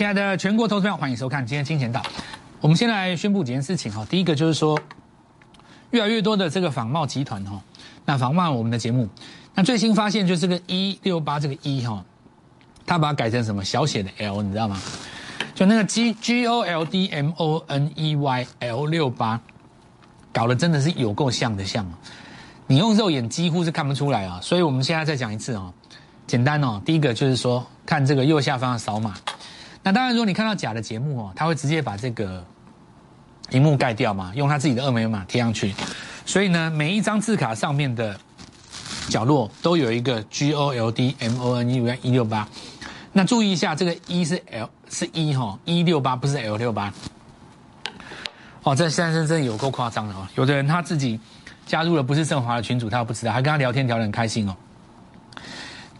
亲爱的全国投资票，欢迎收看今天金钱岛。我们先来宣布几件事情哈。第一个就是说，越来越多的这个仿冒集团哈，那仿冒我们的节目，那最新发现就是这个一六八这个一哈，他把它改成什么小写的 L，你知道吗？就那个 G G O L D M O N E Y L 六八，搞得真的是有够像的像，你用肉眼几乎是看不出来啊。所以我们现在再讲一次哦，简单哦。第一个就是说，看这个右下方的扫码。那当然，如果你看到假的节目哦，他会直接把这个荧幕盖掉嘛，用他自己的二维码贴上去。所以呢，每一张字卡上面的角落都有一个 G O L D M O N E Y 一六八。那注意一下，这个一是 L 是一哈一六八，不是 L 六八。哦，这现在真的有够夸张的哦！有的人他自己加入了不是盛华的群主，他又不知道，还跟他聊天聊得很开心哦。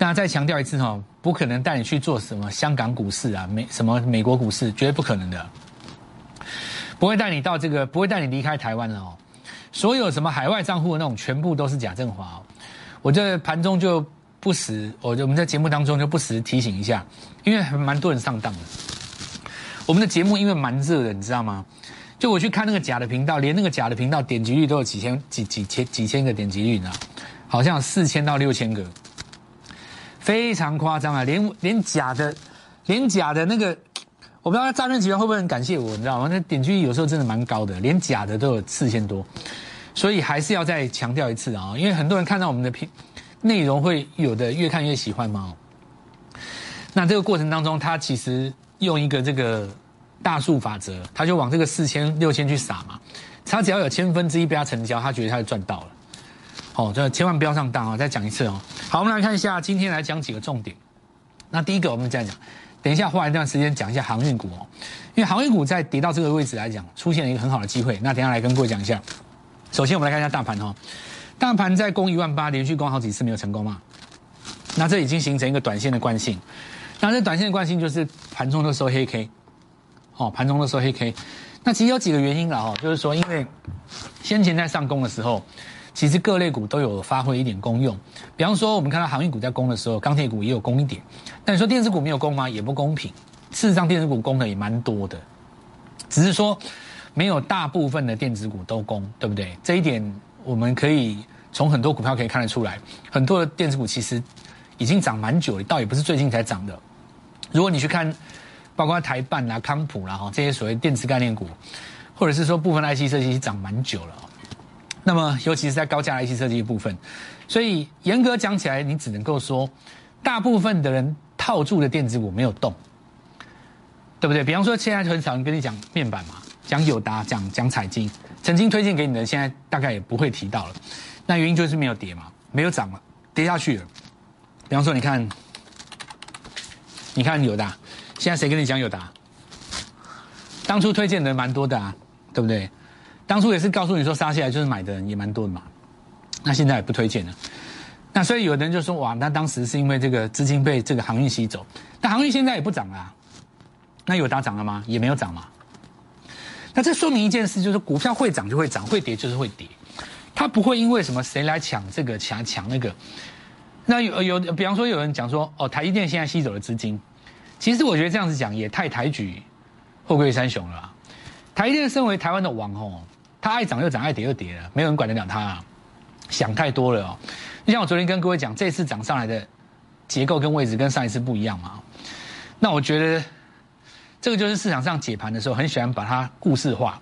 那再强调一次哈。不可能带你去做什么香港股市啊，美什么美国股市，绝对不可能的。不会带你到这个，不会带你离开台湾的哦。所有什么海外账户的那种，全部都是假正华哦。我这盘中就不时，我我们在节目当中就不时提醒一下，因为蛮多人上当的。我们的节目因为蛮热的，你知道吗？就我去看那个假的频道，连那个假的频道点击率都有几千、几几千、几千个点击率呢，好像四千到六千个。非常夸张啊！连连假的，连假的那个，我不知道诈骗集团会不会很感谢我，你知道吗？那点击率有时候真的蛮高的，连假的都有四千多，所以还是要再强调一次啊！因为很多人看到我们的片内容，会有的越看越喜欢嘛。那这个过程当中，他其实用一个这个大数法则，他就往这个四千六千去撒嘛，他只要有千分之一被他成交，他觉得他就赚到了。哦，这千万不要上当啊！再讲一次哦。好，我们来看一下，今天来讲几个重点。那第一个，我们这样讲，等一下花一段时间讲一下航运股哦，因为航运股在跌到这个位置来讲，出现了一个很好的机会。那等下来跟各位讲一下。首先，我们来看一下大盘哦，大盘在攻一万八，连续攻好几次没有成功嘛？那这已经形成一个短线的惯性。那这短线的惯性就是盘中都收黑 K，哦，盘中都收黑 K。那其实有几个原因了哦，就是说，因为先前在上攻的时候。其实各类股都有发挥一点功用，比方说我们看到航运股在攻的时候，钢铁股也有攻一点。但你说电子股没有攻吗？也不公平。事实上，电子股攻的也蛮多的，只是说没有大部分的电子股都攻，对不对？这一点我们可以从很多股票可以看得出来，很多的电子股其实已经涨蛮久了，倒也不是最近才涨的。如果你去看，包括台办啦、康普啦哈这些所谓电子概念股，或者是说部分 IC 设计涨蛮久了。那么，尤其是在高价 IC 设计的部分，所以严格讲起来，你只能够说，大部分的人套住的电子股没有动，对不对？比方说，现在很少人跟你讲面板嘛，讲友达，讲讲彩晶，曾经推荐给你的，现在大概也不会提到了。那原因就是没有跌嘛，没有涨了，跌下去了。比方说，你看，你看友达，现在谁跟你讲友达？当初推荐的人蛮多的啊，对不对？当初也是告诉你说杀下来就是买的人也蛮多的嘛，那现在也不推荐了。那所以有的人就说哇，那当时是因为这个资金被这个航运吸走，但航运现在也不涨啊。那有大涨了吗？也没有涨嘛。那这说明一件事，就是股票会涨就会涨，会跌就是会跌，它不会因为什么谁来抢这个抢抢那个。那有有，比方说有人讲说哦，台积电现在吸走了资金，其实我觉得这样子讲也太抬举后贵三雄了。台积电身为台湾的王哦。它爱涨又涨，爱跌又跌了，没有人管得了它。想太多了哦。你像我昨天跟各位讲，这次涨上来的结构跟位置跟上一次不一样嘛。那我觉得这个就是市场上解盘的时候很喜欢把它故事化，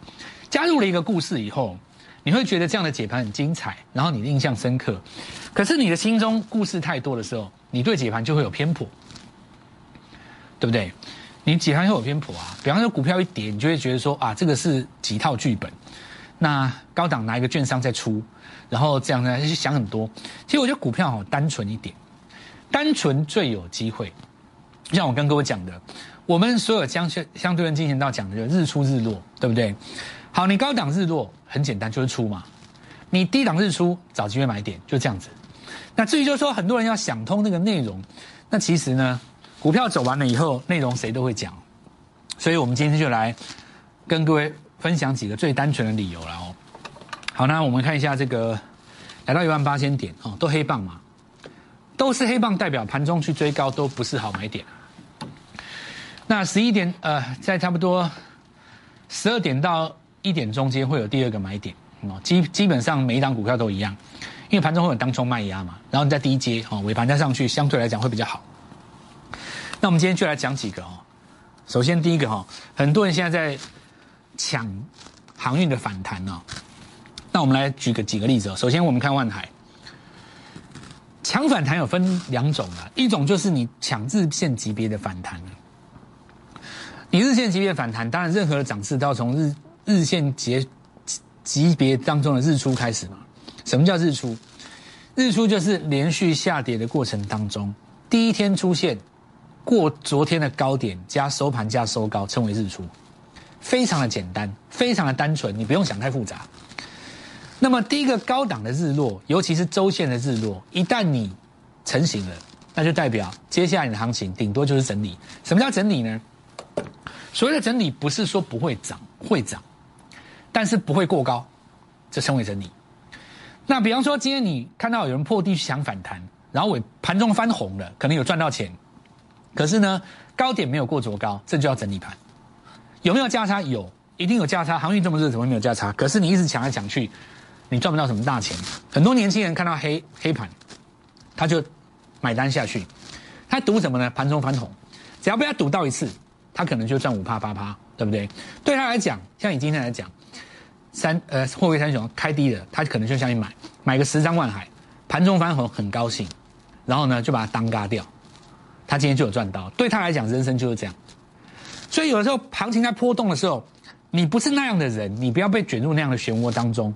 加入了一个故事以后，你会觉得这样的解盘很精彩，然后你的印象深刻。可是你的心中故事太多的时候，你对解盘就会有偏颇，对不对？你解盘会有偏颇啊。比方说股票一跌，你就会觉得说啊，这个是几套剧本。那高档拿一个券商在出，然后这样呢去想很多。其实我觉得股票好单纯一点，单纯最有机会。像我跟各位讲的，我们所有相相相对论进行到讲的就日出日落，对不对？好，你高档日落很简单，就是出嘛。你低档日出找机会买点，就这样子。那至于就是说很多人要想通那个内容，那其实呢，股票走完了以后，内容谁都会讲。所以我们今天就来跟各位。分享几个最单纯的理由了哦。好，那我们看一下这个，来到一万八千点哦，都黑棒嘛，都是黑棒，代表盘中去追高都不是好买点。那十一点呃，在差不多十二点到一点中间会有第二个买点哦，基基本上每一档股票都一样，因为盘中会有当冲卖压嘛，然后你在低阶哦，尾盘再上去，相对来讲会比较好。那我们今天就来讲几个哦。首先第一个哈，很多人现在在抢航运的反弹呢。那我们来举个几个例子哦。首先我们看万海，抢反弹有分两种啊，一种就是你抢日线级别的反弹。你日线级别反弹，当然任何的涨势都要从日日线级级别当中的日出开始嘛。什么叫日出？日出就是连续下跌的过程当中，第一天出现过昨天的高点加收盘加收高，称为日出。非常的简单，非常的单纯，你不用想太复杂。那么第一个高档的日落，尤其是周线的日落，一旦你成型了，那就代表接下来你的行情顶多就是整理。什么叫整理呢？所谓的整理不是说不会涨，会涨，但是不会过高，这称为整理。那比方说今天你看到有人破地去抢反弹，然后尾盘中翻红了，可能有赚到钱，可是呢高点没有过卓高，这就要整理盘。有没有价差？有，一定有价差。航运这么热，怎么会没有价差？可是你一直抢来抢去。你赚不到什么大钱。很多年轻人看到黑黑盘，他就买单下去。他赌什么呢？盘中翻红，只要被他赌到一次，他可能就赚五趴八趴，对不对？对他来讲，像你今天来讲，三呃货柜三雄开低了，他可能就下去买，买个十张万海，盘中翻红很高兴，然后呢就把它当嘎掉，他今天就有赚到。对他来讲，人生就是这样。所以有的时候行情在波动的时候，你不是那样的人，你不要被卷入那样的漩涡当中。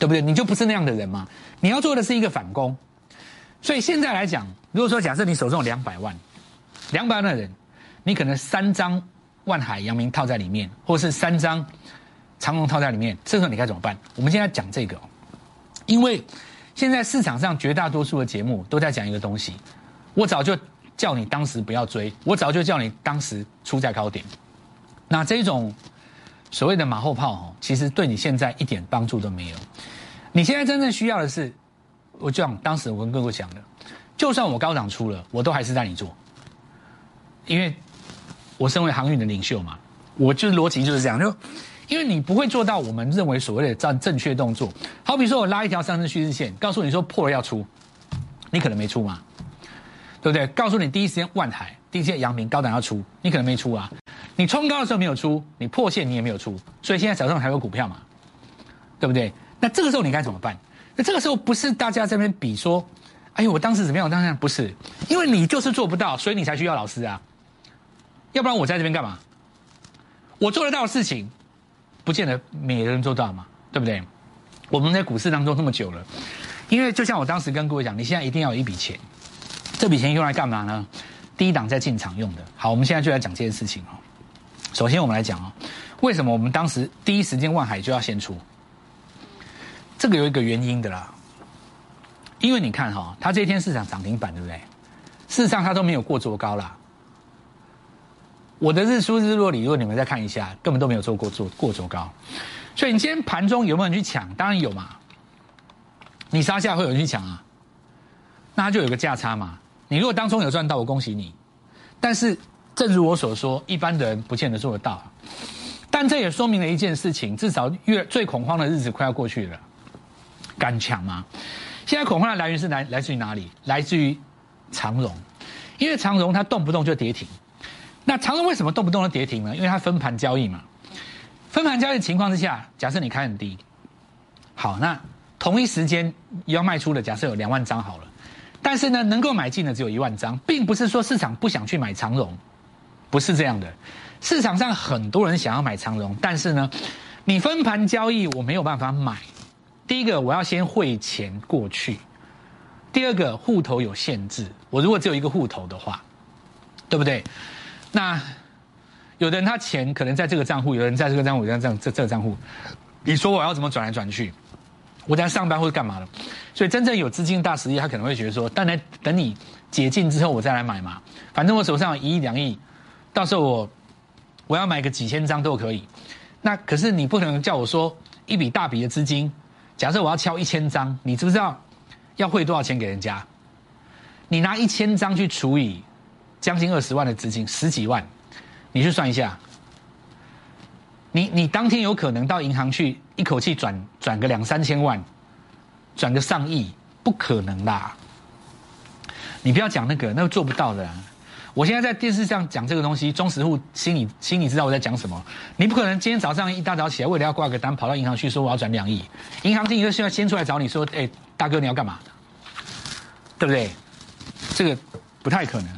对不对？你就不是那样的人嘛？你要做的是一个反攻。所以现在来讲，如果说假设你手中有两百万，两百万的人，你可能三张万海、阳明套在里面，或是三张长隆套在里面，这时候你该怎么办？我们现在讲这个，因为现在市场上绝大多数的节目都在讲一个东西，我早就叫你当时不要追，我早就叫你当时出在高点。那这种。所谓的马后炮哦，其实对你现在一点帮助都没有。你现在真正需要的是，我就像当时我跟各位讲的，就算我高涨出了，我都还是带你做，因为我身为航运的领袖嘛，我就是逻辑就是这样，就因为你不会做到我们认为所谓的正正确动作。好比说我拉一条上升趋势线，告诉你说破了要出，你可能没出嘛，对不对？告诉你第一时间万海、第一时间阳明高档要出，你可能没出啊。你冲高的时候没有出，你破线你也没有出，所以现在手上还有股票嘛，对不对？那这个时候你该怎么办？那这个时候不是大家这边比说，哎呦，我当时怎么样？我当时不是，因为你就是做不到，所以你才需要老师啊。要不然我在这边干嘛？我做得到的事情，不见得每个人做到嘛，对不对？我们在股市当中这么久了，因为就像我当时跟各位讲，你现在一定要有一笔钱，这笔钱用来干嘛呢？低档在进场用的。好，我们现在就来讲这件事情哦。首先，我们来讲啊，为什么我们当时第一时间万海就要先出？这个有一个原因的啦，因为你看哈，它这一天市场涨停板，对不对？事实上它都没有过做高啦。我的日出日落里，如果你们再看一下，根本都没有做过做过做高。所以你今天盘中有没有人去抢？当然有嘛。你杀下会有人去抢啊？那它就有个价差嘛。你如果当中有赚到，我恭喜你。但是。正如我所说，一般的人不见得做得到，但这也说明了一件事情：至少越最恐慌的日子快要过去了。敢抢吗？现在恐慌的来源是来来自于哪里？来自于长荣，因为长荣它动不动就跌停。那长荣为什么动不动就跌停呢？因为它分盘交易嘛。分盘交易情况之下，假设你开很低，好，那同一时间要卖出的，假设有两万张好了，但是呢，能够买进的只有一万张，并不是说市场不想去买长荣。不是这样的，市场上很多人想要买长荣，但是呢，你分盘交易我没有办法买。第一个，我要先汇钱过去；第二个，户头有限制，我如果只有一个户头的话，对不对？那有的人他钱可能在这个账户，有人在这个账户，在这这这个账户，你说我要怎么转来转去？我在上班或者干嘛的？所以真正有资金大实力，他可能会觉得说，当然等你解禁之后我再来买嘛，反正我手上有一亿两亿。到时候我我要买个几千张都可以，那可是你不可能叫我说一笔大笔的资金，假设我要敲一千张，你知不知道要汇多少钱给人家？你拿一千张去除以将近二十万的资金，十几万，你去算一下，你你当天有可能到银行去一口气转转个两三千万，转个上亿，不可能啦。你不要讲那个，那个做不到的啦。我现在在电视上讲这个东西，忠实户心里心里知道我在讲什么。你不可能今天早上一大早起来，为了要挂个单，跑到银行去说我要转两亿，银行经理就需要先出来找你说，哎，大哥你要干嘛？对不对？这个不太可能。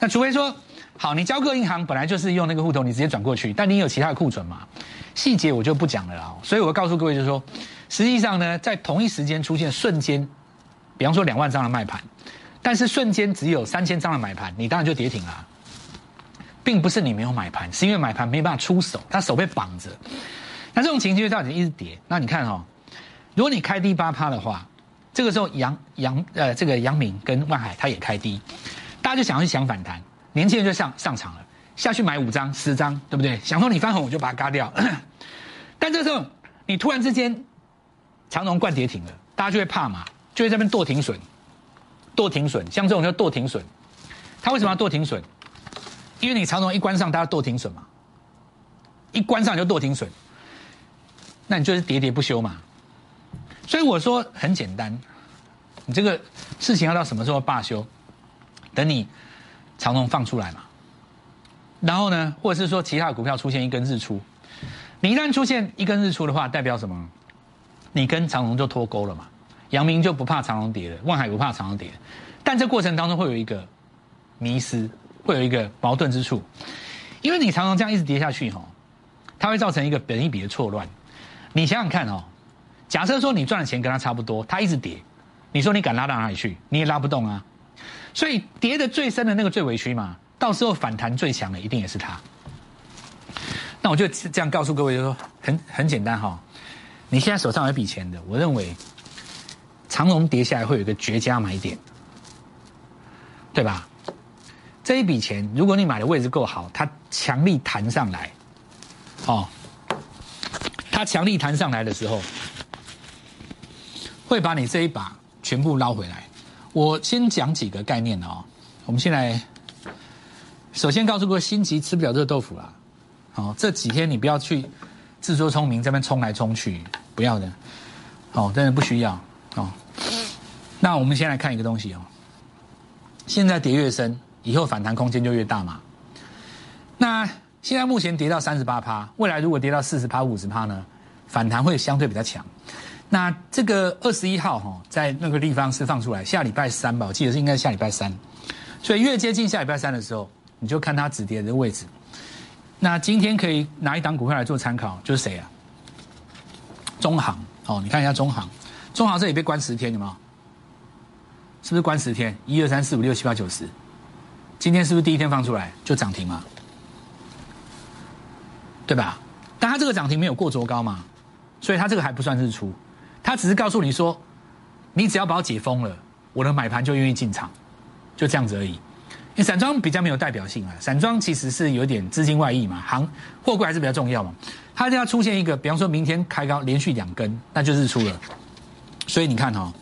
那除非说，好，你交个银行本来就是用那个户头，你直接转过去，但你有其他的库存嘛？细节我就不讲了啦。所以我告诉各位就是说，实际上呢，在同一时间出现瞬间，比方说两万张的卖盘。但是瞬间只有三千张的买盘，你当然就跌停了，并不是你没有买盘，是因为买盘没办法出手，他手被绑着。那这种情绪造成一直跌。那你看哦，如果你开低八趴的话，这个时候杨杨呃这个杨明跟万海他也开低，大家就想要去想反弹，年轻人就上上场了，下去买五张十张，对不对？想说你翻红我就把它嘎掉。但这时候你突然之间长龙灌跌停了，大家就会怕嘛，就会在那边剁停损。剁停损，像这种叫剁停损，他为什么要剁停损？因为你长龙一关上，大家剁停损嘛，一关上就剁停损，那你就是喋喋不休嘛。所以我说很简单，你这个事情要到什么时候罢休？等你长龙放出来嘛，然后呢，或者是说其他股票出现一根日出，你一旦出现一根日出的话，代表什么？你跟长龙就脱钩了嘛。阳明就不怕长龙跌了，万海不怕长龙跌，但这过程当中会有一个迷失，会有一个矛盾之处，因为你长龙这样一直跌下去哈，它会造成一个本一笔的错乱。你想想看哦，假设说你赚的钱跟它差不多，它一直跌，你说你敢拉到哪里去？你也拉不动啊。所以跌的最深的那个最委屈嘛，到时候反弹最强的一定也是它。那我就这样告诉各位，就说很很简单哈，你现在手上有一笔钱的，我认为。长龙跌下来会有一个绝佳买点，对吧？这一笔钱，如果你买的位置够好，它强力弹上来，哦，它强力弹上来的时候，会把你这一把全部捞回来。我先讲几个概念哦。我们先来，首先告诉各位，心急吃不了热豆腐啦。好，这几天你不要去自作聪明，这边冲来冲去，不要的。好，真的不需要。哦，那我们先来看一个东西哦。现在跌越深，以后反弹空间就越大嘛。那现在目前跌到三十八趴，未来如果跌到四十趴、五十趴呢，反弹会相对比较强。那这个二十一号哈，在那个地方是放出来，下礼拜三吧，我记得是应该是下礼拜三。所以越接近下礼拜三的时候，你就看它止跌的位置。那今天可以拿一档股票来做参考，就是谁啊？中行哦，你看一下中行。中航这里被关十天，有没有？是不是关十天？一二三四五六七八九十，今天是不是第一天放出来就涨停嘛？对吧？但它这个涨停没有过卓高嘛，所以它这个还不算日出，它只是告诉你说，你只要把我解封了，我的买盘就愿意进场，就这样子而已。散装比较没有代表性啊，散装其实是有点资金外溢嘛，行货柜还是比较重要嘛。它就要出现一个，比方说明天开高连续两根，那就日出了。所以你看哈，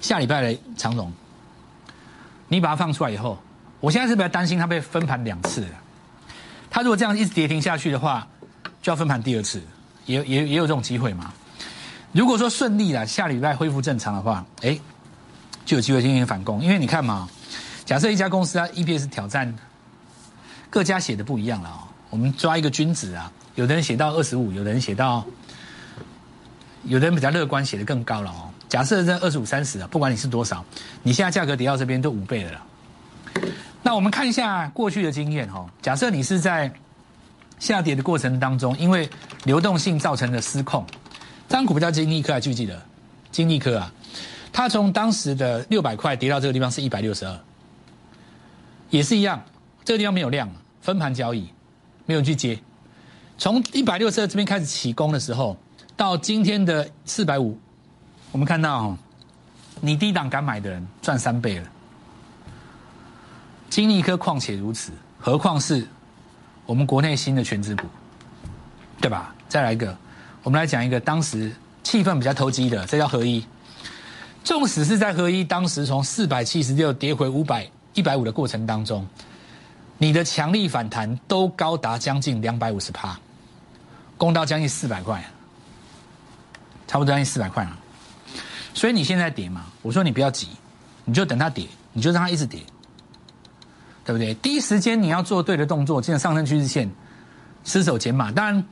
下礼拜的长龙，你把它放出来以后，我现在是比较担心它被分盘两次。它如果这样一直跌停下去的话，就要分盘第二次，也也也有这种机会嘛。如果说顺利了，下礼拜恢复正常的话，哎，就有机会进行反攻。因为你看嘛，假设一家公司它 EPS 挑战，各家写的不一样了哦。我们抓一个均值啊，有的人写到二十五，有的人写到，有的人比较乐观，写的更高了哦。假设在二十五、三十啊，不管你是多少，你现在价格跌到这边都五倍了。那我们看一下过去的经验哈。假设你是在下跌的过程当中，因为流动性造成的失控，张股票叫金利科，还记不记得？金利科啊，它从当时的六百块跌到这个地方是一百六十二，也是一样，这个地方没有量，分盘交易，没有去接。从一百六十二这边开始起攻的时候，到今天的四百五。我们看到，你低档敢买的人赚三倍了。金利科况且如此，何况是我们国内新的全资股，对吧？再来一个，我们来讲一个当时气氛比较投机的，这叫合一。纵使是在合一当时从四百七十六跌回五百一百五的过程当中，你的强力反弹都高达将近两百五十趴，攻到将近四百块，差不多将近四百块了。所以你现在跌嘛，我说你不要急，你就等它跌，你就让它一直跌，对不对？第一时间你要做对的动作，进上升趋势线，失手减码。当然，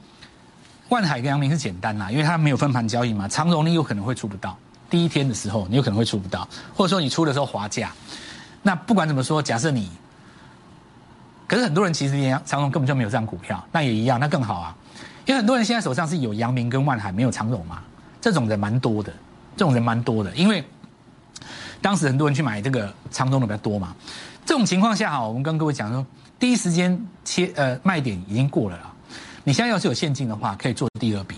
万海跟阳明是简单啦，因为它没有分盘交易嘛，长荣你有可能会出不到。第一天的时候，你有可能会出不到，或者说你出的时候滑价。那不管怎么说，假设你，可是很多人其实连长荣根本就没有这样股票，那也一样，那更好啊。因为很多人现在手上是有阳明跟万海，没有长荣嘛，这种人蛮多的。这种人蛮多的，因为当时很多人去买这个长中的比较多嘛。这种情况下哈，我们跟各位讲说，第一时间切呃卖点已经过了啦。你现在要是有现金的话，可以做第二笔。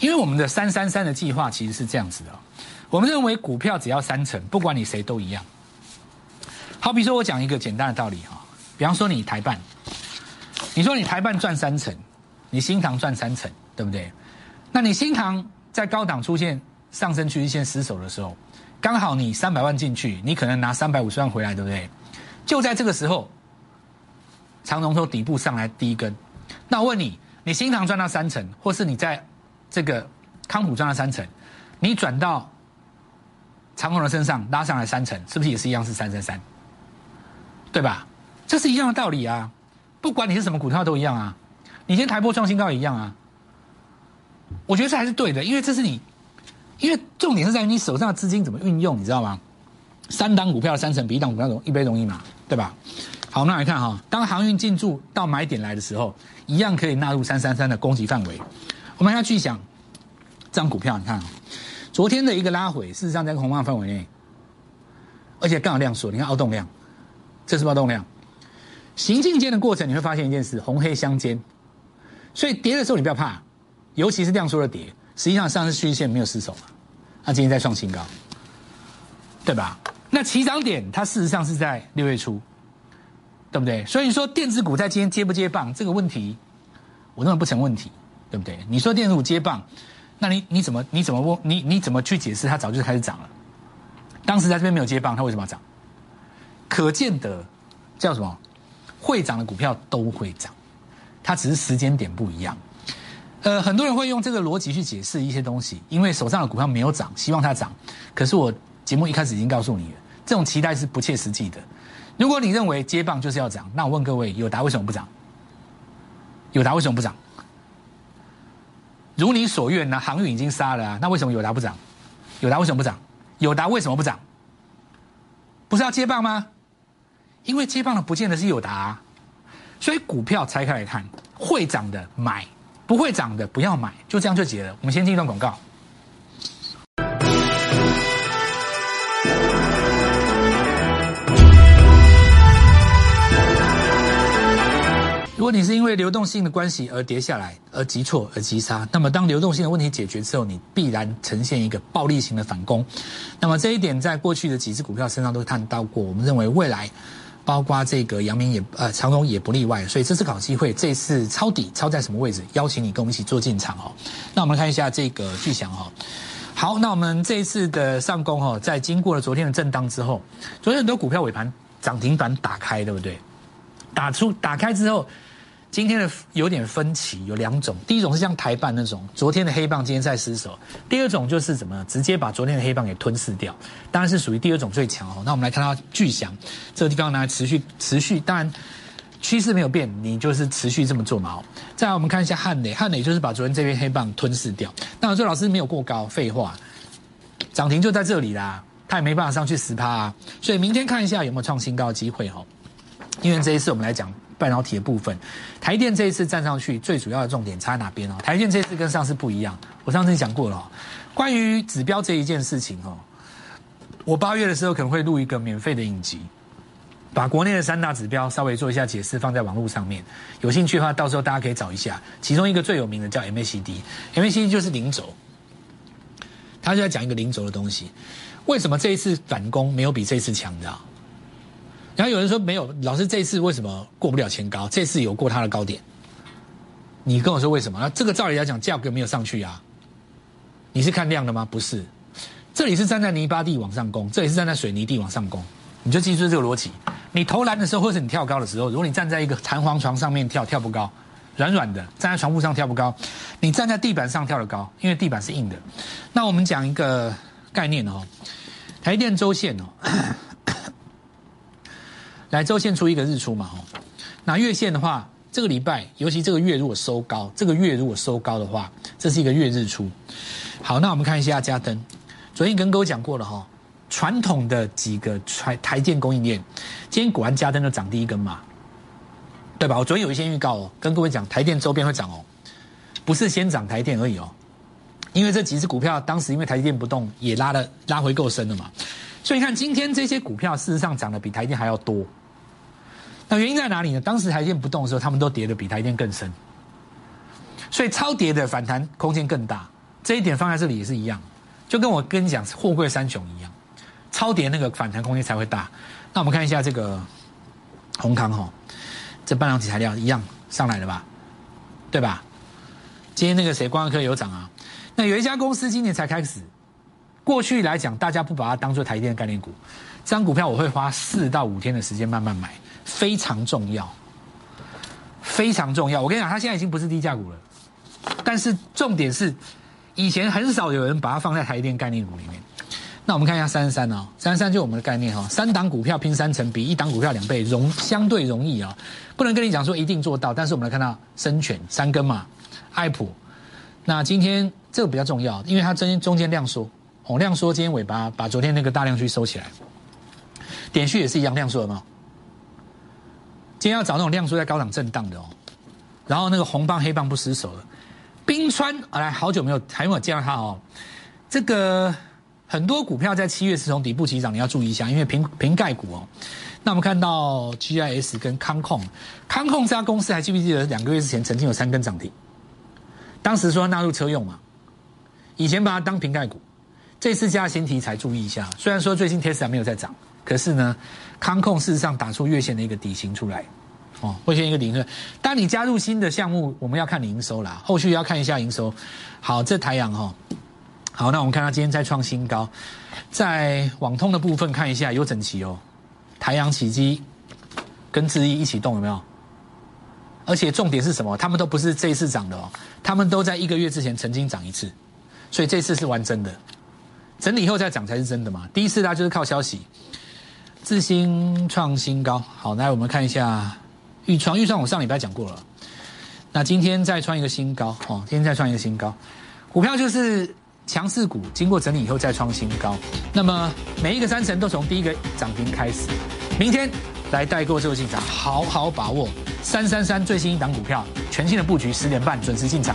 因为我们的三三三的计划其实是这样子的，我们认为股票只要三成，不管你谁都一样。好比说我讲一个简单的道理哈，比方说你台办，你说你台办赚三成，你新塘赚三成，对不对？那你新塘在高档出现。上升趋势线失守的时候，刚好你三百万进去，你可能拿三百五十万回来，对不对？就在这个时候，长龙头底部上来第一根，那我问你，你新塘赚到三成，或是你在这个康普赚到三成，你转到长虹的身上拉上来三成，是不是也是一样是三三三？对吧？这是一样的道理啊！不管你是什么股票都一样啊！你先台波创新高也一样啊！我觉得这还是对的，因为这是你。因为重点是在于你手上的资金怎么运用，你知道吗？三档股票的三成比一档股票容一杯容易嘛，对吧？好，那来看哈，当航运进驻到买点来的时候，一样可以纳入三三三的攻击范围。我们要去想，这张股票你看，昨天的一个拉回，事实上在红棒范围内，而且刚好量缩，你看凹动量，这是凹动量。行进间的过程，你会发现一件事，红黑相间，所以跌的时候你不要怕，尤其是量缩的跌。实际上上次趋势线没有失守嘛，那今天在创新高，对吧？那起涨点它事实上是在六月初，对不对？所以说电子股在今天接不接棒这个问题，我认为不成问题，对不对？你说电子股接棒，那你你怎么你怎么问你你怎么去解释它早就开始涨了？当时在这边没有接棒，它为什么要涨？可见的叫什么？会涨的股票都会涨，它只是时间点不一样。呃，很多人会用这个逻辑去解释一些东西，因为手上的股票没有涨，希望它涨。可是我节目一开始已经告诉你了，这种期待是不切实际的。如果你认为接棒就是要涨，那我问各位，友达为什么不涨？友达为什么不涨？如你所愿呢？航运已经杀了啊，那为什么友达不涨？友达为什么不涨？友达为什么不涨？不是要接棒吗？因为接棒的不见得是友达，所以股票拆开来看，会涨的买。不会涨的不要买，就这样就结了。我们先进一段广告。如果你是因为流动性的关系而跌下来，而急挫而急杀，那么当流动性的问题解决之后，你必然呈现一个暴力型的反攻。那么这一点在过去的几只股票身上都看到过。我们认为未来。包括这个阳明也呃长荣也不例外，所以这次搞机会，这次抄底抄在什么位置？邀请你跟我们一起做进场哦。那我们看一下这个巨祥哈。好，那我们这一次的上攻哦，在经过了昨天的震荡之后，昨天很多股票尾盘涨停板打开，对不对？打出打开之后。今天的有点分歧，有两种。第一种是像台办那种，昨天的黑棒今天在失守；第二种就是怎么直接把昨天的黑棒给吞噬掉，当然是属于第二种最强哦。那我们来看到巨响这个地方呢，持续持续，当然趋势没有变，你就是持续这么做嘛哦。再来我们看一下汉磊，汉磊就是把昨天这边黑棒吞噬掉。那我说老师没有过高，废话，涨停就在这里啦，他也没办法上去十趴啊。所以明天看一下有没有创新高的机会哦。因为这一次我们来讲。半导体的部分，台电这一次站上去，最主要的重点差哪边哦？台电这次跟上次不一样，我上次讲过了，关于指标这一件事情哦，我八月的时候可能会录一个免费的影集，把国内的三大指标稍微做一下解释，放在网络上面，有兴趣的话，到时候大家可以找一下。其中一个最有名的叫 MACD，MACD 就是零轴，他就在讲一个零轴的东西。为什么这一次反攻没有比这次强的？然后有人说没有，老师这次为什么过不了前高？这次有过它的高点。你跟我说为什么？那这个照理来讲，价格没有上去啊。你是看量的吗？不是，这里是站在泥巴地往上攻，这里是站在水泥地往上攻。你就记住这个逻辑。你投篮的时候，或者你跳高的时候，如果你站在一个弹簧床上面跳，跳不高，软软的，站在床铺上跳不高，你站在地板上跳得高，因为地板是硬的。那我们讲一个概念哦，台电周线哦，来周线出一个日出嘛哦，那月线的话，这个礼拜，尤其这个月如果收高，这个月如果收高的话，这是一个月日出。好，那我们看一下加登。昨天跟各位讲过了哈，传统的几个台台建供应链，今天果然加登就涨第一根嘛，对吧？我昨天有一些预告哦，跟各位讲台电周边会涨哦，不是先涨台电而已哦，因为这几只股票当时因为台电不动，也拉了拉回够深了嘛，所以你看今天这些股票事实上涨得比台电还要多，那原因在哪里呢？当时台电不动的时候，他们都跌的比台电更深，所以超跌的反弹空间更大，这一点放在这里也是一样。就跟我跟你讲货柜三雄一样，超跌那个反弹空间才会大。那我们看一下这个宏康哈，这半导体材料一样上来了吧？对吧？今天那个谁，光科有涨啊。那有一家公司今年才开始，过去来讲大家不把它当做台电概念股，这张股票我会花四到五天的时间慢慢买，非常重要，非常重要。我跟你讲，它现在已经不是低价股了，但是重点是。以前很少有人把它放在台电概念股里面，那我们看一下三十三哦，三十三就我们的概念哈，三档股票拼三成，比一档股票两倍容相对容易啊，不能跟你讲说一定做到，但是我们来看到深全三根嘛，爱普，那今天这个比较重要，因为它中间中间量缩，哦量缩，今天尾巴把昨天那个大量区收起来，点序也是一样量缩的嘛，今天要找那种量缩在高档震荡的哦，然后那个红棒黑棒不失手了。冰川，来好久没有还没有见到它哦。这个很多股票在七月是从底部起涨，你要注意一下，因为瓶瓶盖股哦。那我们看到 GIS 跟康控，康控这家公司还记不记得两个月之前曾经有三根涨停？当时说纳入车用嘛，以前把它当瓶盖股，这次加新题材，注意一下。虽然说最近 Tesla 没有在涨，可是呢，康控事实上打出月线的一个底型出来。哦，会先一个理论。当你加入新的项目，我们要看你营收啦，后续要看一下营收。好，这太阳哈，好，那我们看它今天再创新高，在网通的部分看一下有整齐哦，台阳起机跟智毅一起动有没有？而且重点是什么？他们都不是这一次涨的哦，他们都在一个月之前曾经涨一次，所以这次是玩真的，整理以后再涨才是真的嘛。第一次它就是靠消息，自新创新高。好，来我们看一下。预创预创，我上礼拜讲过了。那今天再创一个新高，哦，今天再创一个新高。股票就是强势股，经过整理以后再创新高。那么每一个三成都从第一个涨停开始。明天来带各位做进场，好好把握三三三最新一档股票，全新的布局，十点半准时进场。